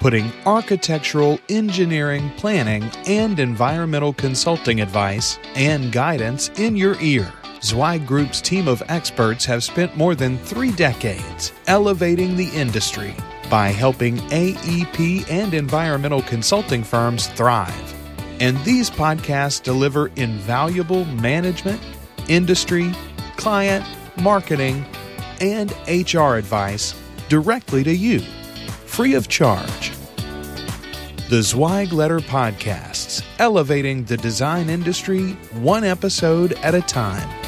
putting architectural, engineering, planning, and environmental consulting advice and guidance in your ear. Zweig Group's team of experts have spent more than three decades elevating the industry by helping AEP and environmental consulting firms thrive. And these podcasts deliver invaluable management, industry, client, marketing, and HR advice directly to you, free of charge. The Zweig Letter Podcasts, elevating the design industry one episode at a time.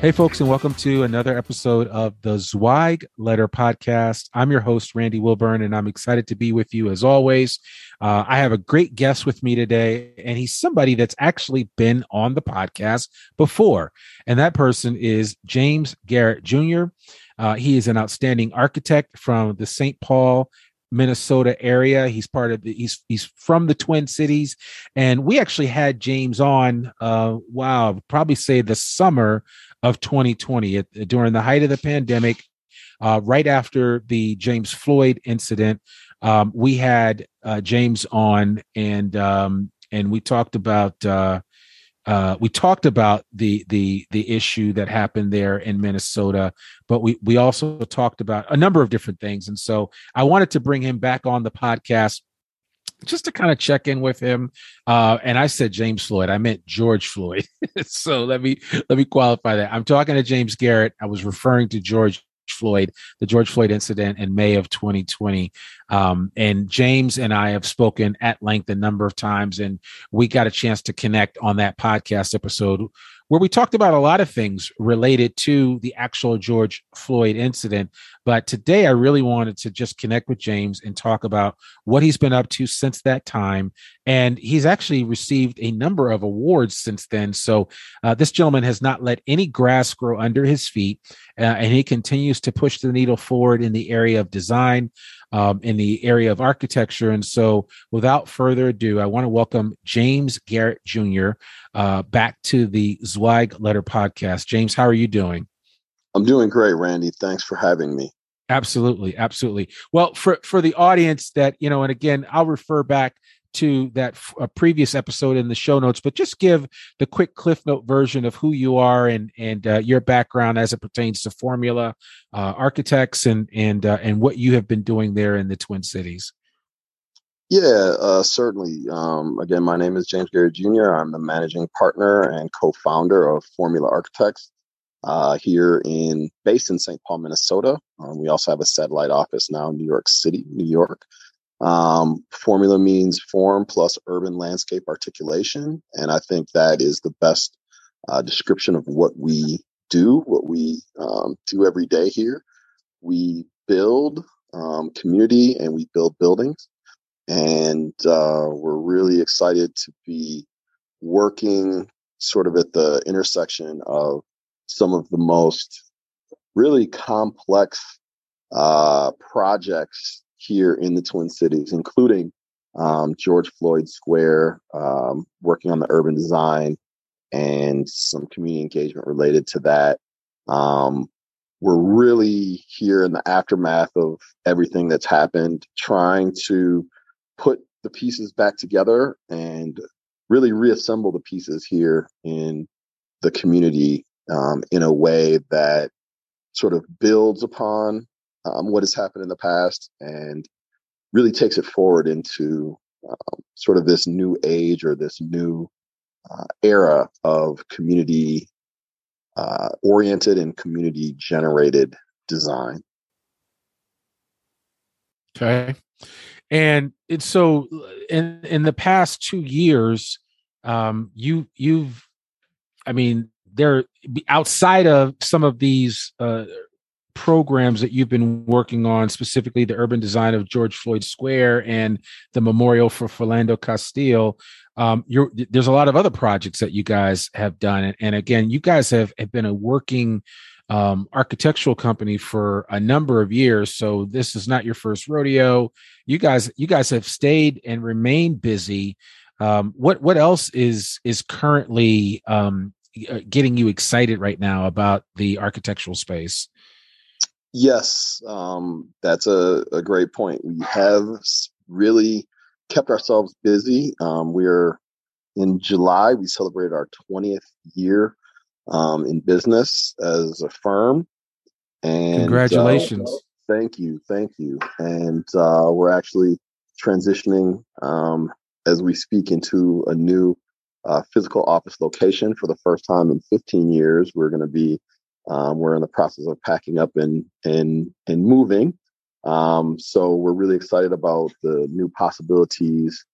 Hey, folks, and welcome to another episode of the Zweig Letter Podcast. I'm your host, Randy Wilburn, and I'm excited to be with you as always. Uh, I have a great guest with me today, and he's somebody that's actually been on the podcast before. And that person is James Garrett Jr. Uh, he is an outstanding architect from the St. Paul, Minnesota area. He's part of the, he's he's from the Twin Cities, and we actually had James on. Uh, wow, probably say the summer of 2020 at, during the height of the pandemic, uh, right after the James Floyd incident. Um, we had uh, James on, and um, and we talked about uh, uh, we talked about the the the issue that happened there in Minnesota, but we we also talked about a number of different things, and so I wanted to bring him back on the podcast just to kind of check in with him. Uh, and I said James Floyd, I meant George Floyd. so let me let me qualify that. I'm talking to James Garrett. I was referring to George Floyd, the George Floyd incident in May of 2020. Um, and James and I have spoken at length a number of times, and we got a chance to connect on that podcast episode where we talked about a lot of things related to the actual George Floyd incident. But today I really wanted to just connect with James and talk about what he's been up to since that time. And he's actually received a number of awards since then. So uh, this gentleman has not let any grass grow under his feet, uh, and he continues to push the needle forward in the area of design, um, in the area of architecture. And so, without further ado, I want to welcome James Garrett Jr. Uh, back to the Zweig Letter Podcast. James, how are you doing? I'm doing great, Randy. Thanks for having me. Absolutely, absolutely. Well, for for the audience that you know, and again, I'll refer back to that previous episode in the show notes, but just give the quick cliff note version of who you are and and uh, your background as it pertains to Formula uh, Architects and and uh, and what you have been doing there in the Twin Cities. Yeah, uh, certainly. Um, again, my name is James Garrett Jr. I'm the managing partner and co-founder of Formula Architects uh, here in based in St. Paul, Minnesota. Um, we also have a satellite office now in New York City, New York. Um, formula means form plus urban landscape articulation. And I think that is the best uh, description of what we do, what we um, do every day here. We build um, community and we build buildings. And uh, we're really excited to be working sort of at the intersection of some of the most really complex uh, projects here in the Twin Cities, including um, George Floyd Square, um, working on the urban design and some community engagement related to that. Um, we're really here in the aftermath of everything that's happened, trying to put the pieces back together and really reassemble the pieces here in the community um, in a way that sort of builds upon um, what has happened in the past and really takes it forward into um, sort of this new age or this new uh, era of community uh, oriented and community generated design. Okay. And it's so in in the past two years, um, you you've, I mean, there outside of some of these uh, programs that you've been working on, specifically the urban design of George Floyd Square and the memorial for Philando Castile. Um, there's a lot of other projects that you guys have done, and, and again, you guys have, have been a working um, architectural company for a number of years. So this is not your first rodeo. You guys, you guys have stayed and remained busy. Um, what what else is is currently um, uh, getting you excited right now about the architectural space? Yes, um, that's a, a, great point. We have really kept ourselves busy. Um, we're in July, we celebrated our 20th year um, in business as a firm. And uh, congratulations. Uh, thank you. Thank you. And uh, we're actually transitioning um, as we speak into a new uh, physical office location for the first time in 15 years. We're going to be, um, we're in the process of packing up and, and, and moving. Um, so we're really excited about the new possibilities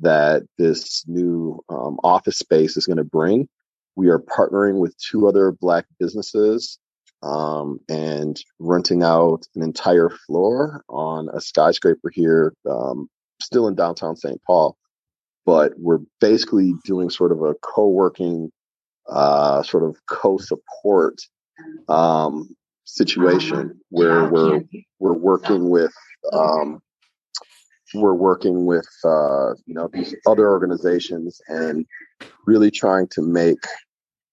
that this new um, office space is going to bring. We are partnering with two other Black businesses um, and renting out an entire floor on a skyscraper here, um, still in downtown St. Paul. But we're basically doing sort of a co working, uh, sort of co support um, situation where we're we're working with um, we're working with uh, you know these other organizations and really trying to make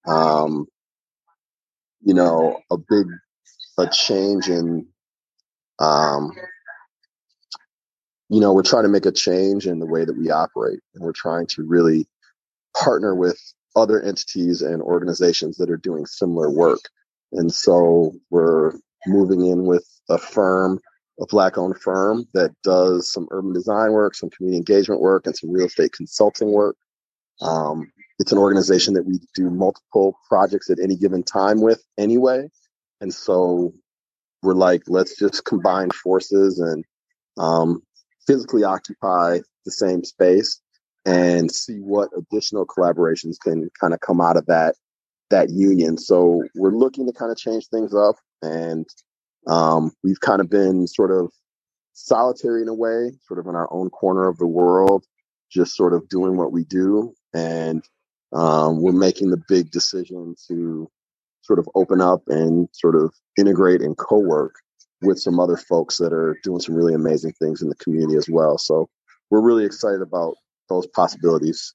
um, you know, a big a change in um, you know, we're trying to make a change in the way that we operate and we're trying to really partner with other entities and organizations that are doing similar work. And so we're moving in with a firm, a black owned firm that does some urban design work, some community engagement work, and some real estate consulting work. Um, it's an organization that we do multiple projects at any given time with anyway. And so we're like, let's just combine forces and um, physically occupy the same space and see what additional collaborations can kind of come out of that that union. So we're looking to kind of change things up, and um, we've kind of been sort of solitary in a way, sort of in our own corner of the world, just sort of doing what we do. And um, we're making the big decision to sort of open up and sort of integrate and co-work with some other folks that are doing some really amazing things in the community as well. So we're really excited about those possibilities.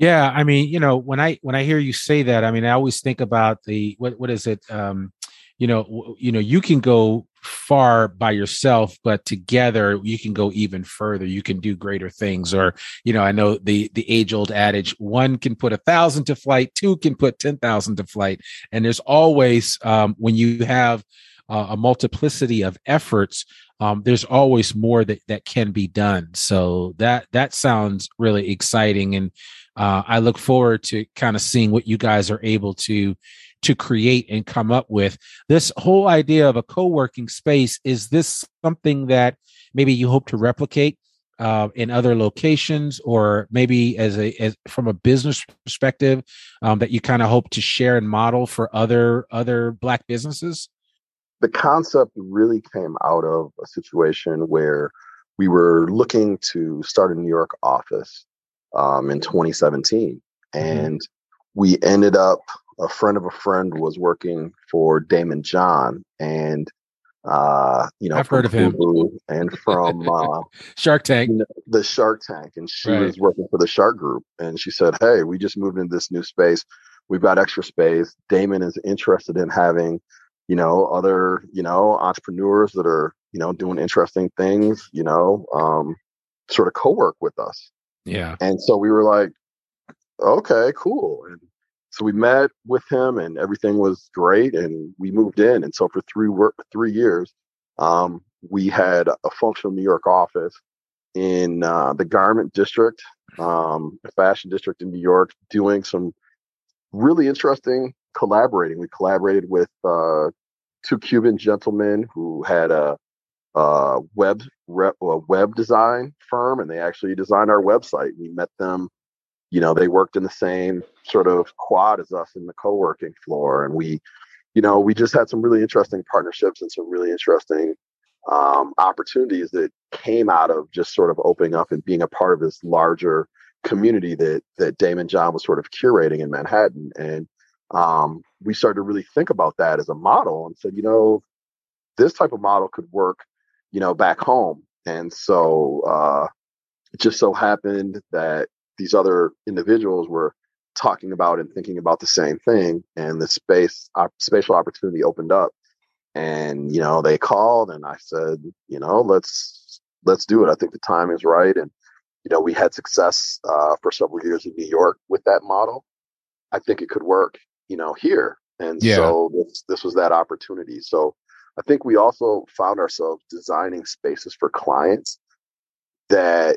Yeah, I mean, you know, when I when I hear you say that, I mean, I always think about the what what is it? Um, you know, you know, you can go far by yourself, but together you can go even further. You can do greater things. Or, you know, I know the the age old adage: one can put a thousand to flight, two can put ten thousand to flight. And there's always um, when you have uh, a multiplicity of efforts, um, there's always more that that can be done. So that that sounds really exciting, and uh, I look forward to kind of seeing what you guys are able to to create and come up with. This whole idea of a co-working space is this something that maybe you hope to replicate uh, in other locations, or maybe as a as, from a business perspective um, that you kind of hope to share and model for other other Black businesses? The concept really came out of a situation where we were looking to start a New York office um, in 2017, mm-hmm. and we ended up a friend of a friend was working for Daymond John, and uh, you know, I've heard of him, and from uh, Shark Tank, you know, the Shark Tank, and she right. was working for the Shark Group, and she said, "Hey, we just moved into this new space. We've got extra space. Daymond is interested in having, you know, other, you know, entrepreneurs that are, you know, doing interesting things, you know, um, sort of co-work with us." Yeah, and so we were like, "Okay, cool." And so we met with him and everything was great and we moved in and so for three work three years um, we had a functional New York office in uh, the garment district, um, fashion district in New York, doing some really interesting collaborating. We collaborated with uh, two Cuban gentlemen who had a, a web rep, a web design firm, and they actually designed our website. We met them. You know, they worked in the same sort of quad as us in the co-working floor, and we, you know, we just had some really interesting partnerships and some really interesting um, opportunities that came out of just sort of opening up and being a part of this larger community that that Daymond John was sort of curating in Manhattan. And um, we started to really think about that as a model and said, you know, this type of model could work, you know, back home. And so uh, it just so happened that these other individuals were talking about and thinking about the same thing, and the space uh, spatial opportunity opened up. And you know they called and i said you know let's let's do it. I think the time is right. And you know we had success uh, for several years in new york with that model. I think it could work you know here. And yeah. so this, this was that opportunity. So i think we also found ourselves designing spaces for clients that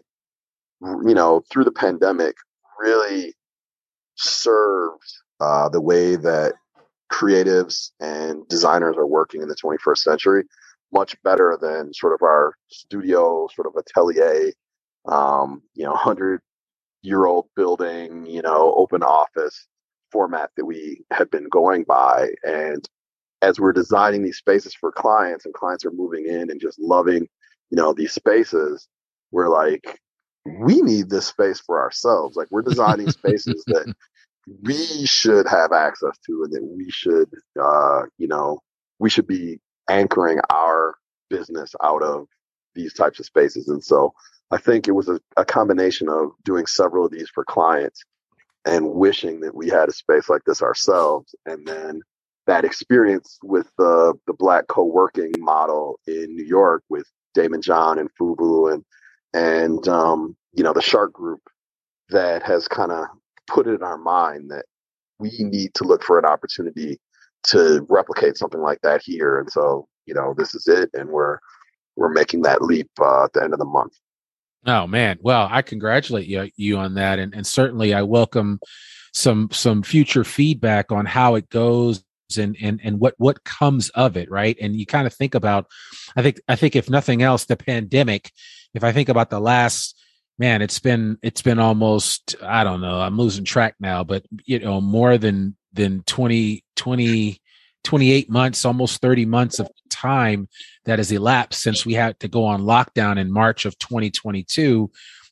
you know through the pandemic really served uh, the way that creatives and designers are working in the 21st century much better than sort of our studio sort of atelier um, you know 100 year old building you know open office format that we had been going by. And as we're designing these spaces for clients and clients are moving in and just loving you know these spaces we're like we need this space for ourselves. Like we're designing spaces that we should have access to and that we should uh, you know we should be anchoring our business out of these types of spaces. And so i think it was a, a combination of doing several of these for clients and wishing that we had a space like this ourselves and then that experience with the the black co-working model in new york with Daymond john and fubu and and um, you know the shark group that has kind of put it in our mind that we need to look for an opportunity to replicate something like that here. And so, you know, this is it, and we're we're making that leap uh, at the end of the month. Oh man, well, I congratulate you you on that, and and certainly I welcome some some future feedback on how it goes and and and what what comes of it right and you kind of think about i think i think if nothing else the pandemic if i think about the last man, it's been it's been almost I don't know, I'm losing track now, but you know, more than than 20 20 28 months, almost 30 months of time that has elapsed since we had to go on lockdown in March of 2022,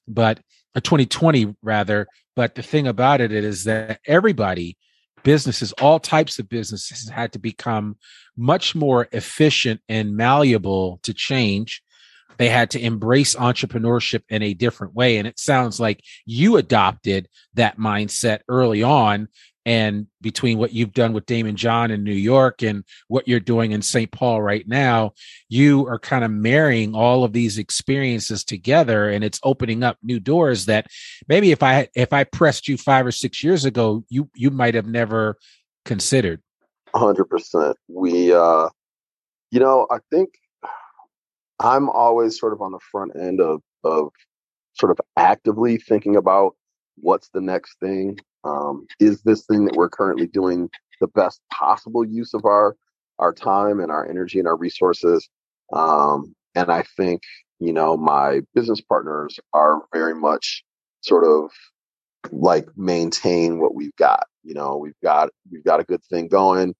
but uh, 2020 rather. But the thing about it is that everybody, businesses, all types of businesses had to become much more efficient and malleable to change they had to embrace entrepreneurship in a different way. And it sounds like you adopted that mindset early on. And between what you've done with Daymond John in New York and what you're doing in St. Paul right now, you are kind of marrying all of these experiences together and it's opening up new doors that maybe if I if I pressed you five or six years ago, you you might have never considered. hundred percent. We uh you know, I think I'm always sort of on the front end of of sort of actively thinking about what's the next thing. Um, is this thing that we're currently doing the best possible use of our our time and our energy and our resources? Um, and I think you know my business partners are very much sort of like maintain what we've got. You know, we've got we've got a good thing going.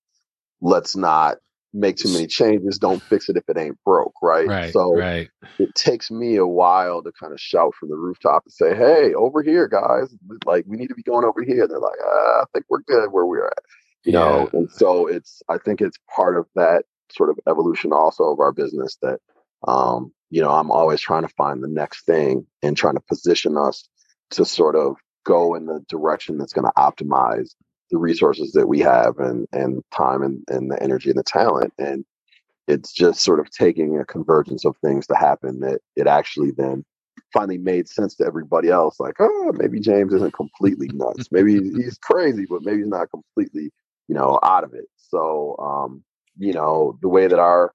Let's not make too many changes. Don't fix it if it ain't broke, right? Right. So right. it takes me a while to kind of shout from the rooftop and say, "Hey, over here, guys! Like we need to be going over here." They're like, uh, "I think we're good where we're at," you yeah. know. And so it's, I think it's part of that sort of evolution also of our business that, um, you know, I'm always trying to find the next thing and trying to position us to sort of go in the direction that's going to optimize the resources that we have and and time and, and the energy and the talent. And it's just sort of taking a convergence of things to happen that it actually then finally made sense to everybody else. Like oh maybe james isn't completely nuts. Maybe he's crazy but maybe he's not completely you know out of it. So um you know the way that our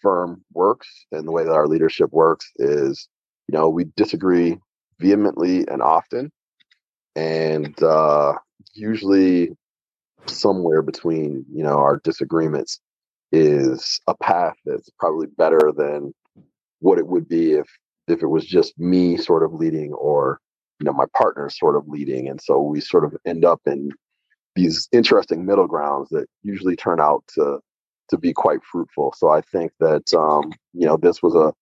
firm works and the way that our leadership works is, you know, we disagree vehemently and often, and uh, usually somewhere between you know our disagreements is a path that's probably better than what it would be if if it was just me sort of leading or you know my partner sort of leading. And so we sort of end up in these interesting middle grounds that usually turn out to to be quite fruitful. So i think that um you know this was a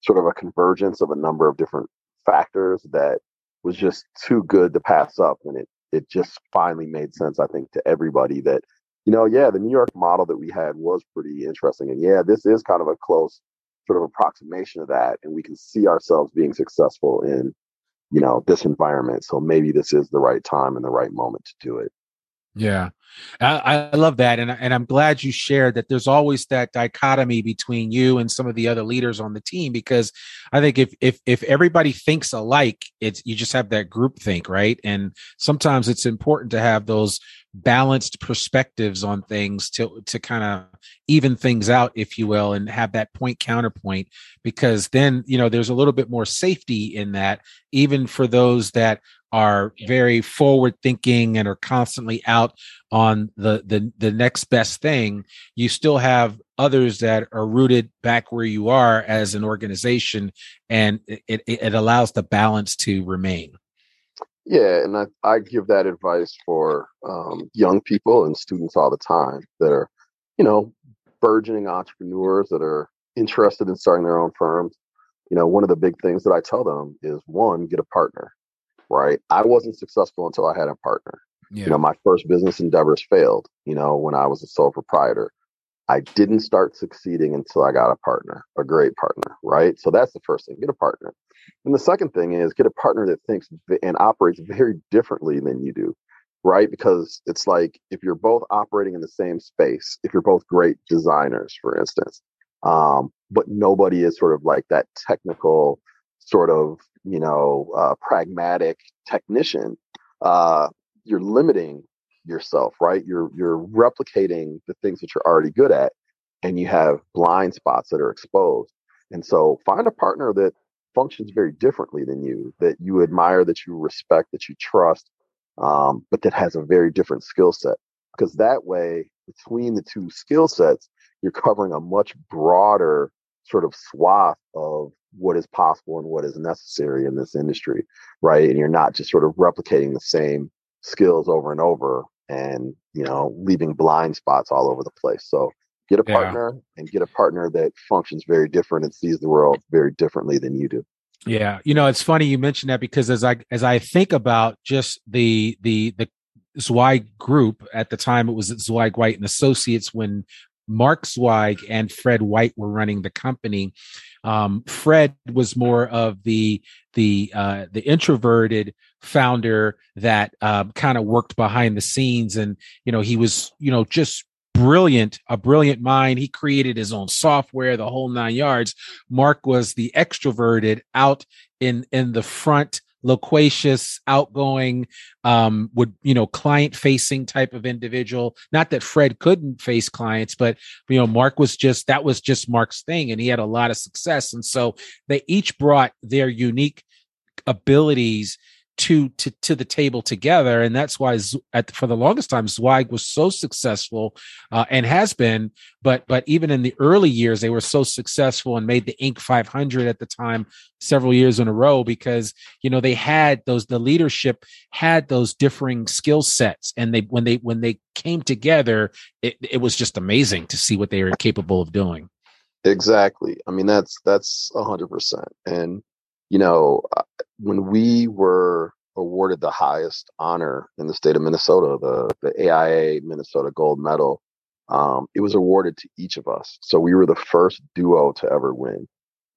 sort of a convergence of a number of different factors that was just too good to pass up and it it just finally made sense i think to everybody that you know yeah the new york model that we had was pretty interesting and yeah this is kind of a close sort of approximation of that and we can see ourselves being successful in you know this environment so maybe this is the right time and the right moment to do it yeah, I, I, love that, and and I'm glad you shared that. There's always that dichotomy between you and some of the other leaders on the team because I think if if if everybody thinks alike, it's you just have that group think, right? And sometimes it's important to have those balanced perspectives on things to to kind of even things out if you will and have that point counterpoint because then you know there's a little bit more safety in that even for those that are very forward thinking and are constantly out on the, the the next best thing you still have others that are rooted back where you are as an organization and it, it allows the balance to remain. Yeah and i, I give that advice for um, young people and students all the time that are you know burgeoning entrepreneurs that are interested in starting their own firms. You know one of the big things that i tell them is one get a partner right? I wasn't successful until I had a partner. Yeah. You know, my first business endeavors failed, you know, when I was a sole proprietor. I didn't start succeeding until I got a partner, a great partner, right? So that's the first thing, get a partner. And the second thing is get a partner that thinks and operates very differently than you do, right? Because it's like if you're both operating in the same space, if you're both great designers, for instance, um, but nobody is sort of like that technical sort of you know uh, pragmatic technician uh, you're limiting yourself right? You're you're replicating the things that you're already good at and you have blind spots that are exposed. And so find a partner that functions very differently than you that you admire that you respect that you trust um, but that has a very different skill set. Because that way between the two skill sets you're covering a much broader sort of swath of what is possible and what is necessary in this industry, right? And you're not just sort of replicating the same skills over and over and, you know, leaving blind spots all over the place. So get a partner yeah. and get a partner that functions very different and sees the world very differently than you do. Yeah, you know, it's funny you mentioned that because as I as I think about just the the the Zweig group at the time, it was Zweig White and Associates when Mark Zweig and Fred White were running the company. Um, Fred was more of the the uh, the introverted founder that um, kind of worked behind the scenes, and you know he was you know just brilliant, a brilliant mind. He created his own software, the whole nine yards. Mark was the extroverted out in in the front loquacious, outgoing, um, would you know, client facing type of individual. Not that Fred couldn't face clients, but you know, Mark was just that was just Mark's thing, and he had a lot of success. And so they each brought their unique abilities to to to the table together, and that's why at, for the longest time Zweig was so successful uh, and has been. But but even in the early years, they were so successful and made the Inc. 500 at the time several years in a row because you know they had those the leadership had those differing skill sets, and they when they when they came together, it, it was just amazing to see what they were capable of doing. Exactly. I mean that's that's a hundred percent and you know, when we were awarded the highest honor in the state of Minnesota, the, the AIA Minnesota Gold Medal, um, it was awarded to each of us. So we were the first duo to ever win.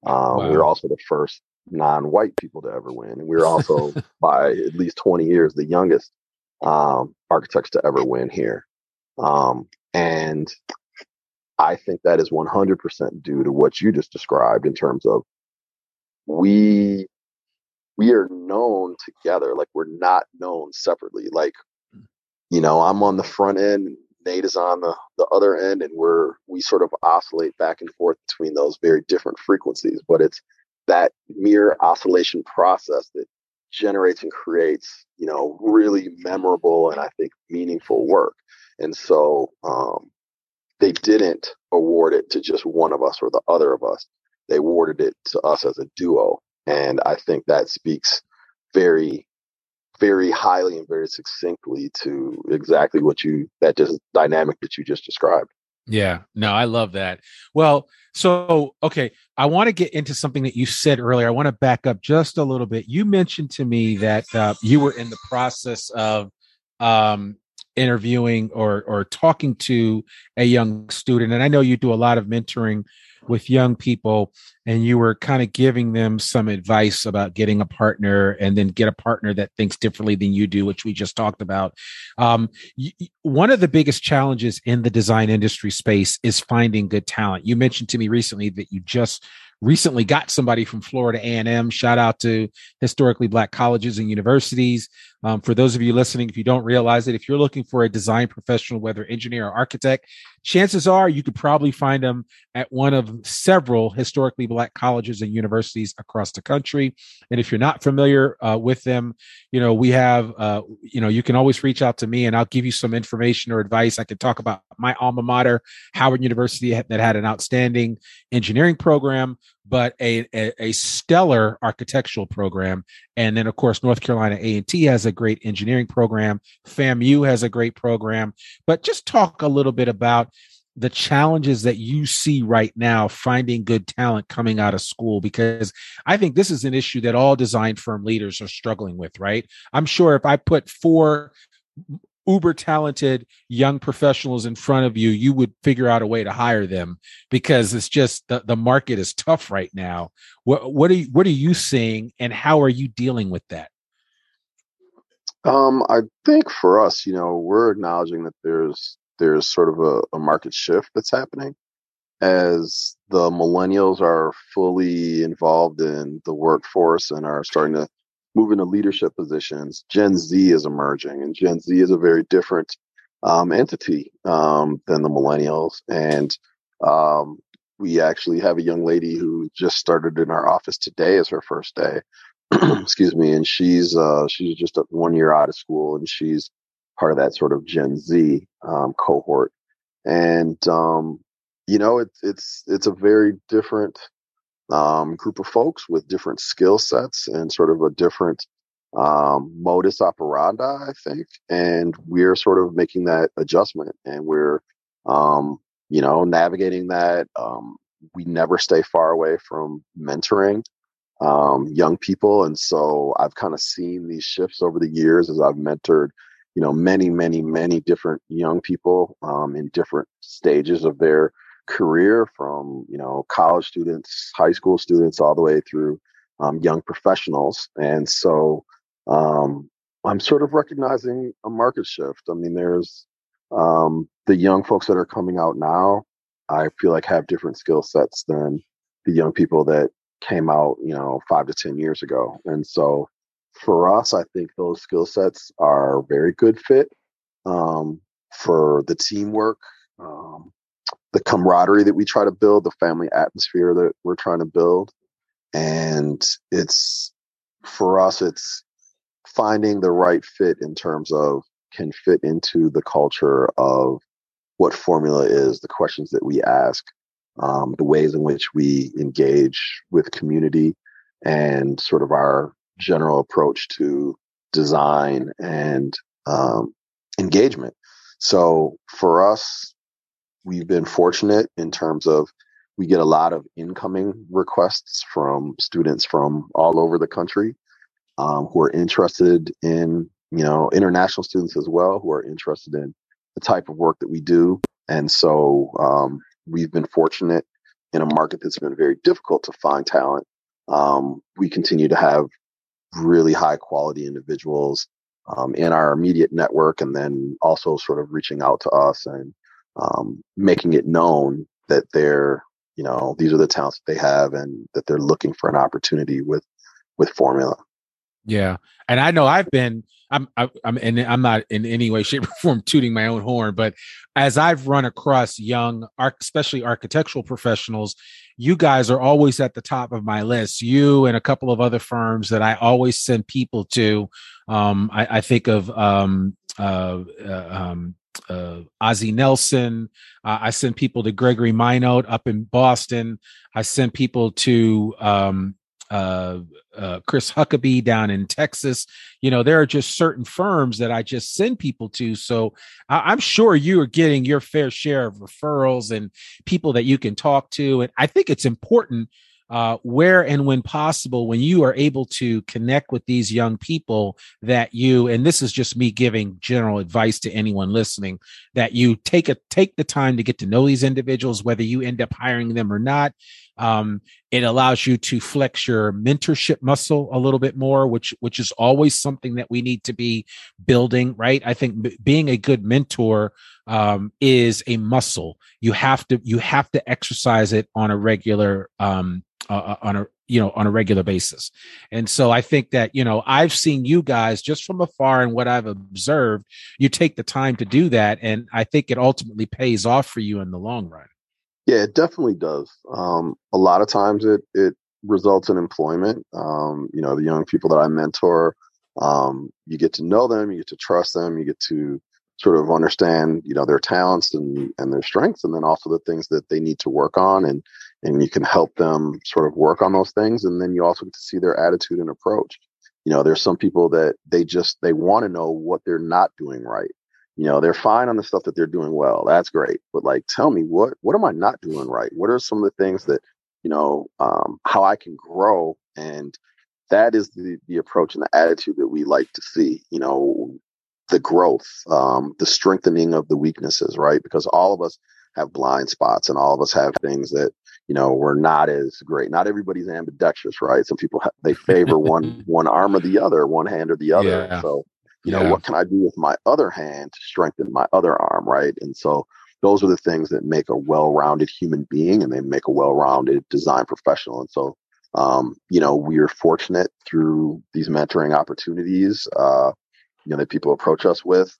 Um, wow. We were also the first non-white people to ever win, and we were also by at least 20 years the youngest um, architects to ever win here. Um, and I think that is 100% due to what you just described in terms of we we are known together like we're not known separately like you know i'm on the front end Nate is on the, the other end, and we're we sort of oscillate back and forth between those very different frequencies. But it's that mere oscillation process that generates and creates, you know, really memorable and I think meaningful work. And so um, they didn't award it to just one of us or the other of us. They awarded it to us as a duo. And I think that speaks very very highly and very succinctly to exactly what you that just dynamic that you just described. Yeah, no, I love that. Well, so okay, I want to get into something that you said earlier. I want to back up just a little bit. You mentioned to me that uh, you were in the process of um, interviewing or or talking to a young student, and I know you do a lot of mentoring with young people and you were kind of giving them some advice about getting a partner and then get a partner that thinks differently than you do which we just talked about um, y- one of the biggest challenges in the design industry space is finding good talent you mentioned to me recently that you just recently got somebody from Florida A&M. Shout out to historically black colleges and universities. Um, for those of you listening, if you don't realize it, if you're looking for a design professional, whether engineer or architect, chances are you could probably find them at one of several historically black colleges and universities across the country. And if you're not familiar uh, with them, you know, we have, uh, you know, you can always reach out to me and I'll give you some information or advice. I can talk about my alma mater, Howard University, that had an outstanding engineering program but a, a, a, stellar architectural program. And then, of course, North Carolina A&T has a great engineering program. FAMU has a great program. But just talk a little bit about the challenges that you see right now finding good talent coming out of school because i think this is an issue that all design firm leaders are struggling with right i'm sure if i put four uber talented young professionals in front of you, you would figure out a way to hire them because it's just the, the market is tough right now. What what are you, what are you seeing and how are you dealing with that? Um, I think for us, you know, we're acknowledging that there's there's sort of a, a market shift that's happening as the millennials are fully involved in the workforce and are starting to move into leadership positions, Gen Z is emerging, and Gen Z is a very different um, entity um, than the millennials. And um, we actually have a young lady who just started in our office today as her first day. Excuse me, and she's uh, she's just one year out of school, and she's part of that sort of Gen Z um, cohort. And um, you know, it's it's it's a very different um, group of folks with different skill sets and sort of a different um, modus operandi, I think. And we're sort of making that adjustment and we're, um, you know, navigating that. Um, we never stay far away from mentoring um, young people. And so I've kind of seen these shifts over the years as I've mentored, you know, many, many, many different young people um, in different stages of their career from you know college students high school students all the way through um, young professionals. And so um, i'm sort of recognizing a market shift. I mean there's um, the young folks that are coming out now i feel like have different skill sets than the young people that came out you know five to ten years ago. And so for us i think those skill sets are very good fit um, for the teamwork um, the camaraderie that we try to build, the family atmosphere that we're trying to build. And it's for us, it's finding the right fit in terms of can fit into the culture of what formula is, the questions that we ask, um, the ways in which we engage with community, and sort of our general approach to design and um, engagement. So for us, we've been fortunate in terms of we get a lot of incoming requests from students from all over the country um, who are interested in you know international students as well who are interested in the type of work that we do. And so um, we've been fortunate in a market that's been very difficult to find talent. Um, we continue to have really high quality individuals um, in our immediate network and then also sort of reaching out to us and um, making it known that they're, you know, these are the talents that they have and that they're looking for an opportunity with, with formula. Yeah, and I know I've been. I'm. I'm. And I'm not in any way, shape, or form tooting my own horn, but as I've run across young, especially architectural professionals, you guys are always at the top of my list. You and a couple of other firms that I always send people to. Um, I, I think of um, uh, uh, um, uh, Ozzie Nelson. Uh, I send people to Gregory Minott up in Boston. I send people to um, uh, uh, Chris Huckabee down in Texas. You know, there are just certain firms that I just send people to. So I- am sure you are getting your fair share of referrals and people that you can talk to. And I think it's important uh, where and when possible, when you are able to connect with these young people, that you and this is just me giving general advice to anyone listening, that you take a take the time to get to know these individuals, whether you end up hiring them or not. Um, it allows you to flex your mentorship muscle a little bit more, which which is always something that we need to be building. Right? I think b- being a good mentor um, is a muscle. You have to you have to exercise it on a regular um, uh, uh, on a you know on a regular basis and so i think that you know i've seen you guys just from afar and what i've observed you take the time to do that and i think it ultimately pays off for you in the long run yeah it definitely does. Um, a lot of times it it results in employment. Um, you know the young people that i mentor um, you get to know them you get to trust them you get to sort of understand you know their talents and and their strengths and then also the things that they need to work on and and you can help them sort of work on those things and then you also get to see their attitude and approach. You know there's some people that they just they want to know what they're not doing right you know they're fine on the stuff that they're doing well that's great but like tell me what what am i not doing right? What are some of the things that you know um, how i can grow? And that is the the approach and the attitude that we like to see you know the growth um, the strengthening of the weaknesses right? Because all of us have blind spots and all of us have things that you know we're not as great. Not everybody's ambidextrous right? Some people they favor one one arm or the other one hand or the other yeah. so you know what can i do with my other hand to strengthen my other arm right? And so those are the things that make a well-rounded human being and they make a well-rounded design professional. And so um, you know we are fortunate through these mentoring opportunities uh, you know that people approach us with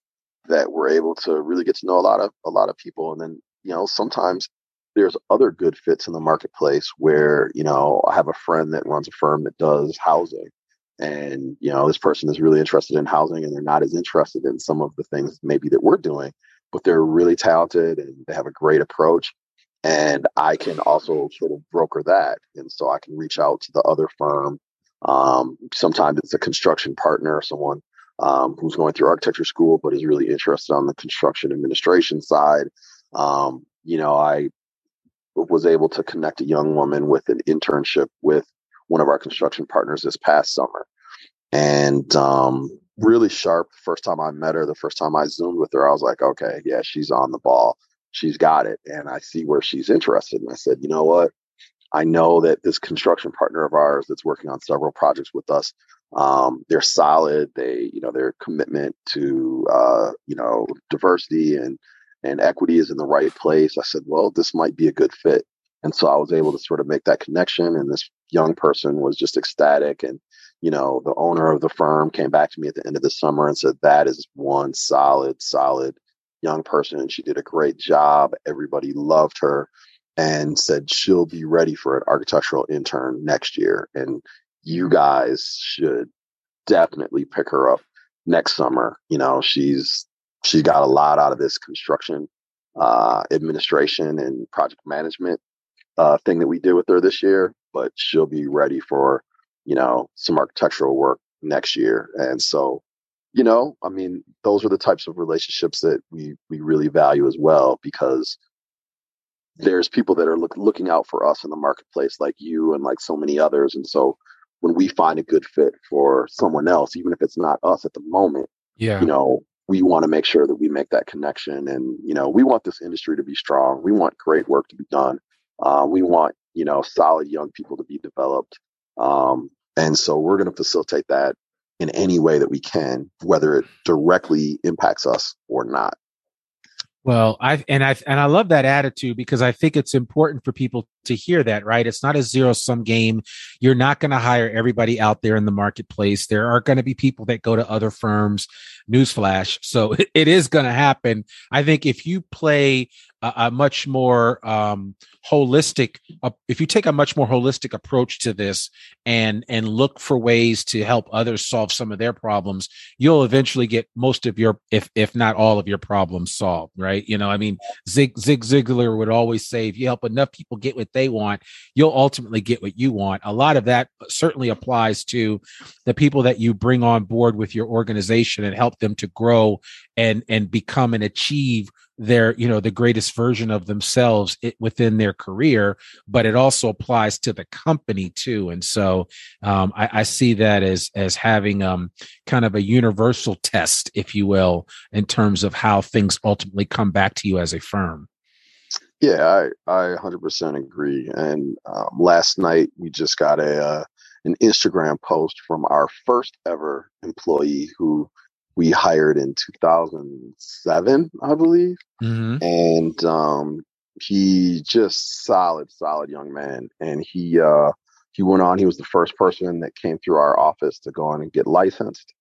that we're able to really get to know a lot of a lot of people. And then you know sometimes there's other good fits in the marketplace where, you know, I have a friend that runs a firm that does housing. And, you know, this person is really interested in housing and they're not as interested in some of the things maybe that we're doing, but they're really talented and they have a great approach. And I can also sort of broker that. And so I can reach out to the other firm. Um, sometimes it's a construction partner or someone um, who's going through architecture school, but is really interested on the construction administration side. Um, you know, I was able to connect a young woman with an internship with one of our construction partners this past summer. And um, really sharp. First time I met her, the first time I zoomed with her, I was like, okay, yeah, she's on the ball. She's got it. And I see where she's interested. And I said, you know what? I know that this construction partner of ours that's working on several projects with us, um, they're solid. They, you know, their commitment to, uh, you know, diversity and and equity is in the right place. I said, well, this might be a good fit. And so I was able to sort of make that connection. And this young person was just ecstatic. And, you know, the owner of the firm came back to me at the end of the summer and said, that is one solid, solid young person. And she did a great job. Everybody loved her and said she'll be ready for an architectural intern next year. And you guys should definitely pick her up next summer. You know, she's she got a lot out of this construction uh, administration and project management uh, thing that we did with her this year, but she'll be ready for, you know, some architectural work next year. And so, you know, I mean, those are the types of relationships that we, we really value as well, because there's people that are look, looking out for us in the marketplace, like you and like so many others. And so when we find a good fit for someone else, even if it's not us at the moment, yeah. you know, we want to make sure that we make that connection and you know we want this industry to be strong we want great work to be done uh, we want you know solid young people to be developed um, and so we're going to facilitate that in any way that we can whether it directly impacts us or not Well, I and I and I love that attitude because I think it's important for people to hear that, right? It's not a zero sum game. You're not going to hire everybody out there in the marketplace. There are going to be people that go to other firms. Newsflash. So it, it is going to happen. I think if you play a, much more um, holistic uh, if you take a much more holistic approach to this and and look for ways to help others solve some of their problems you'll eventually get most of your if if not all of your problems solved right? You know i mean zig zig ziglar would always say if you help enough people get what they want you'll ultimately get what you want. A lot of that certainly applies to the people that you bring on board with your organization and help them to grow and and become and achieve their you know the greatest version of themselves within their career but it also applies to the company too. And so um, I, I, see that as as having um, kind of a universal test if you will in terms of how things ultimately come back to you as a firm. Yeah i i 100% agree. And um, last night we just got a uh, an instagram post from our first ever employee who we hired in 2007, I believe. Mm-hmm. And um, he just solid, solid young man. And he uh, he went on. He was the first person that came through our office to go on and get licensed.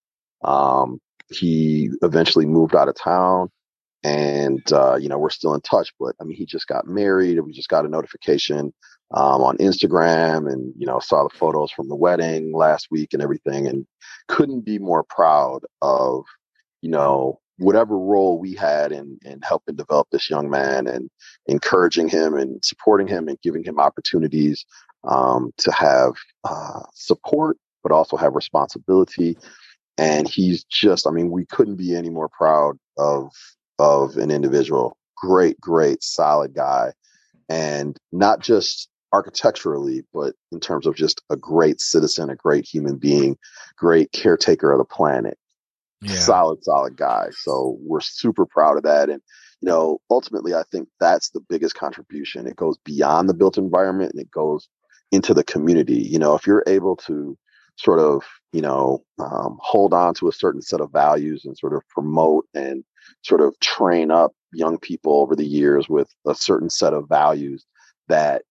Um, he eventually moved out of town, and uh, you know we're still in touch. But I mean, he just got married. We just got a notification um, on Instagram, and you know saw the photos from the wedding last week and everything, and couldn't be more proud of you know whatever role we had in in helping develop this young man and encouraging him and supporting him and giving him opportunities um, to have uh, support, but also have responsibility. And he's just, I mean, we couldn't be any more proud of of an individual. Great, great, solid guy, and not just architecturally, but in terms of just a great citizen, a great human being, great caretaker of the planet. Yeah. Solid, solid guy. So we're super proud of that. And, you know, ultimately, I think that's the biggest contribution. It goes beyond the built environment and it goes into the community. You know, if you're able to sort of, you know, um, hold on to a certain set of values and sort of promote and sort of train up young people over the years with a certain set of values that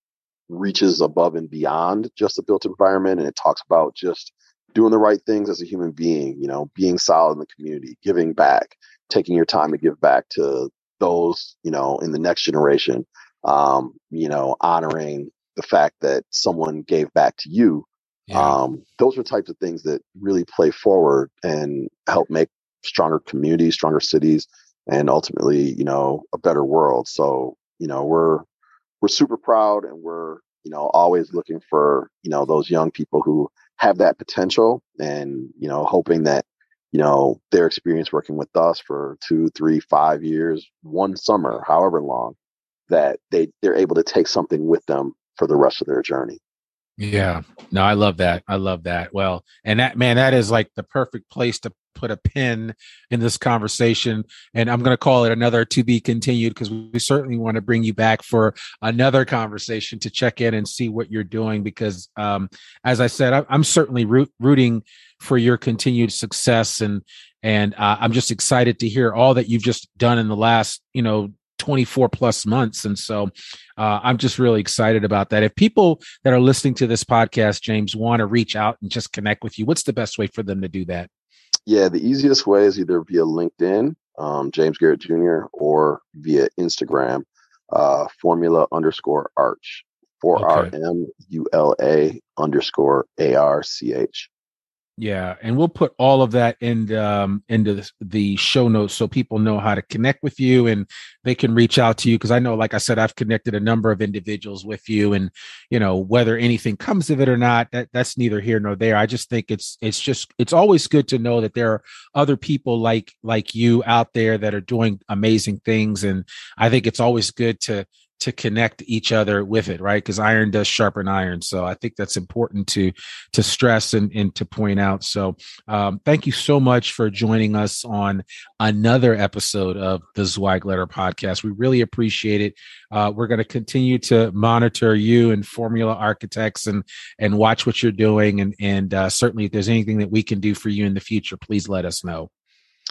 reaches above and beyond just the built environment and it talks about just doing the right things as a human being you know being solid in the community giving back taking your time to give back to those you know in the next generation um you know honoring the fact that someone gave back to you yeah. um those are types of things that really play forward and help make stronger communities stronger cities and ultimately you know a better world so you know we're we're super proud and we're you know always looking for you know those young people who have that potential and you know hoping that you know their experience working with us for two three five years one summer however long that they they're able to take something with them for the rest of their journey yeah no i love that i love that well and that man that is like the perfect place to put a pin in this conversation. And I'm going to call it another to be continued because we certainly want to bring you back for another conversation to check in and see what you're doing. Because, um, as I said, I'm certainly root, rooting for your continued success and and uh, I'm just excited to hear all that you've just done in the last, you know, 24 plus months. And so uh, I'm just really excited about that. If people that are listening to this podcast, James, want to reach out and just connect with you, what's the best way for them to do that? Yeah, the easiest way is either via LinkedIn, um, James Garrett Jr., or via Instagram, uh, formula underscore arch, for R M U L A underscore A R C H. Yeah, and we'll put all of that in um, into the, show notes so people know how to connect with you and they can reach out to you because I know, like I said, I've connected a number of individuals with you, and you know whether anything comes of it or not, that that's neither here nor there. I just think it's it's just it's always good to know that there are other people like like you out there that are doing amazing things, and I think it's always good to to connect each other with it right? Because iron does sharpen iron. So i think that's important to to stress and, and to point out. So um, thank you so much for joining us on another episode of the zweig letter podcast. We really appreciate it. Uh, we're going to continue to monitor you and 4RM+ULA architects and and watch what you're doing. And and uh, certainly if there's anything that we can do for you in the future please let us know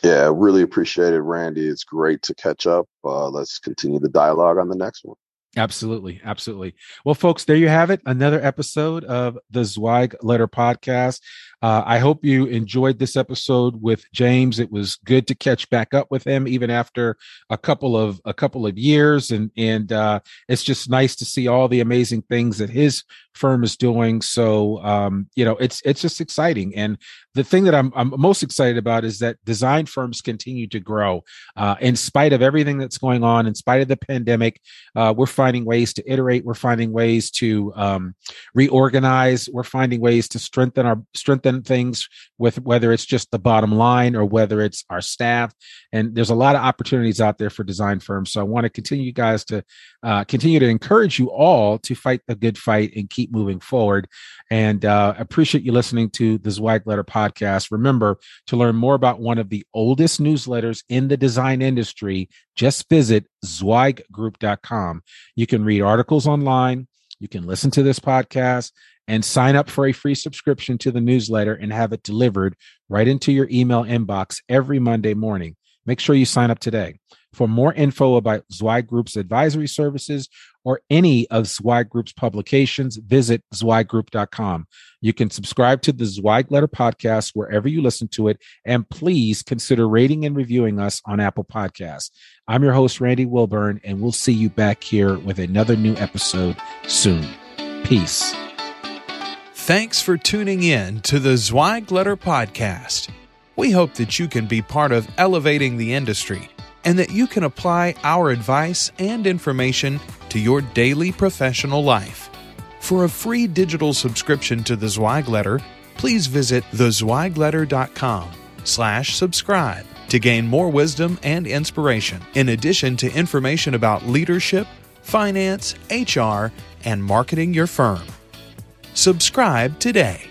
Yeah, really appreciate it, Randy. It's great to catch up. Uh, let's continue the dialogue on the next one. Absolutely. Absolutely. Well, folks, there you have it. Another episode of the Zweig Letter Podcast. Uh, I hope you enjoyed this episode with James. It was good to catch back up with him, even after a couple of a couple of years, and and uh, it's just nice to see all the amazing things that his firm is doing. So um, you know, it's it's just exciting. And the thing that I'm I'm most excited about is that design firms continue to grow uh, in spite of everything that's going on, in spite of the pandemic. Uh, we're finding ways to iterate. We're finding ways to um, reorganize. We're finding ways to strengthen our strengthen things with whether it's just the bottom line or whether it's our staff. And there's a lot of opportunities out there for design firms. So I want to continue, you guys, to uh, continue to encourage you all to fight the good fight and keep moving forward. And uh, appreciate you listening to the Zweig Letter podcast. Remember to learn more about one of the oldest newsletters in the design industry. Just visit zweiggroup.com. You can read articles online. You can listen to this podcast and sign up for a free subscription to the newsletter and have it delivered right into your email inbox every Monday morning. Make sure you sign up today. For more info about Zweig Group's advisory services or any of Zweig Group's publications, visit zweiggroup.com. You can subscribe to the Zweig Letter podcast wherever you listen to it, and please consider rating and reviewing us on Apple Podcasts. I'm your host, Randy Wilburn, and we'll see you back here with another new episode soon. Peace. Thanks for tuning in to the Zweig Letter Podcast. We hope that you can be part of elevating the industry and that you can apply our advice and information to your daily professional life. For a free digital subscription to the Zweig Letter, please visit thezweigletter.com slash subscribe to gain more wisdom and inspiration, in addition to information about leadership, finance, HR, and marketing your firm. Subscribe today.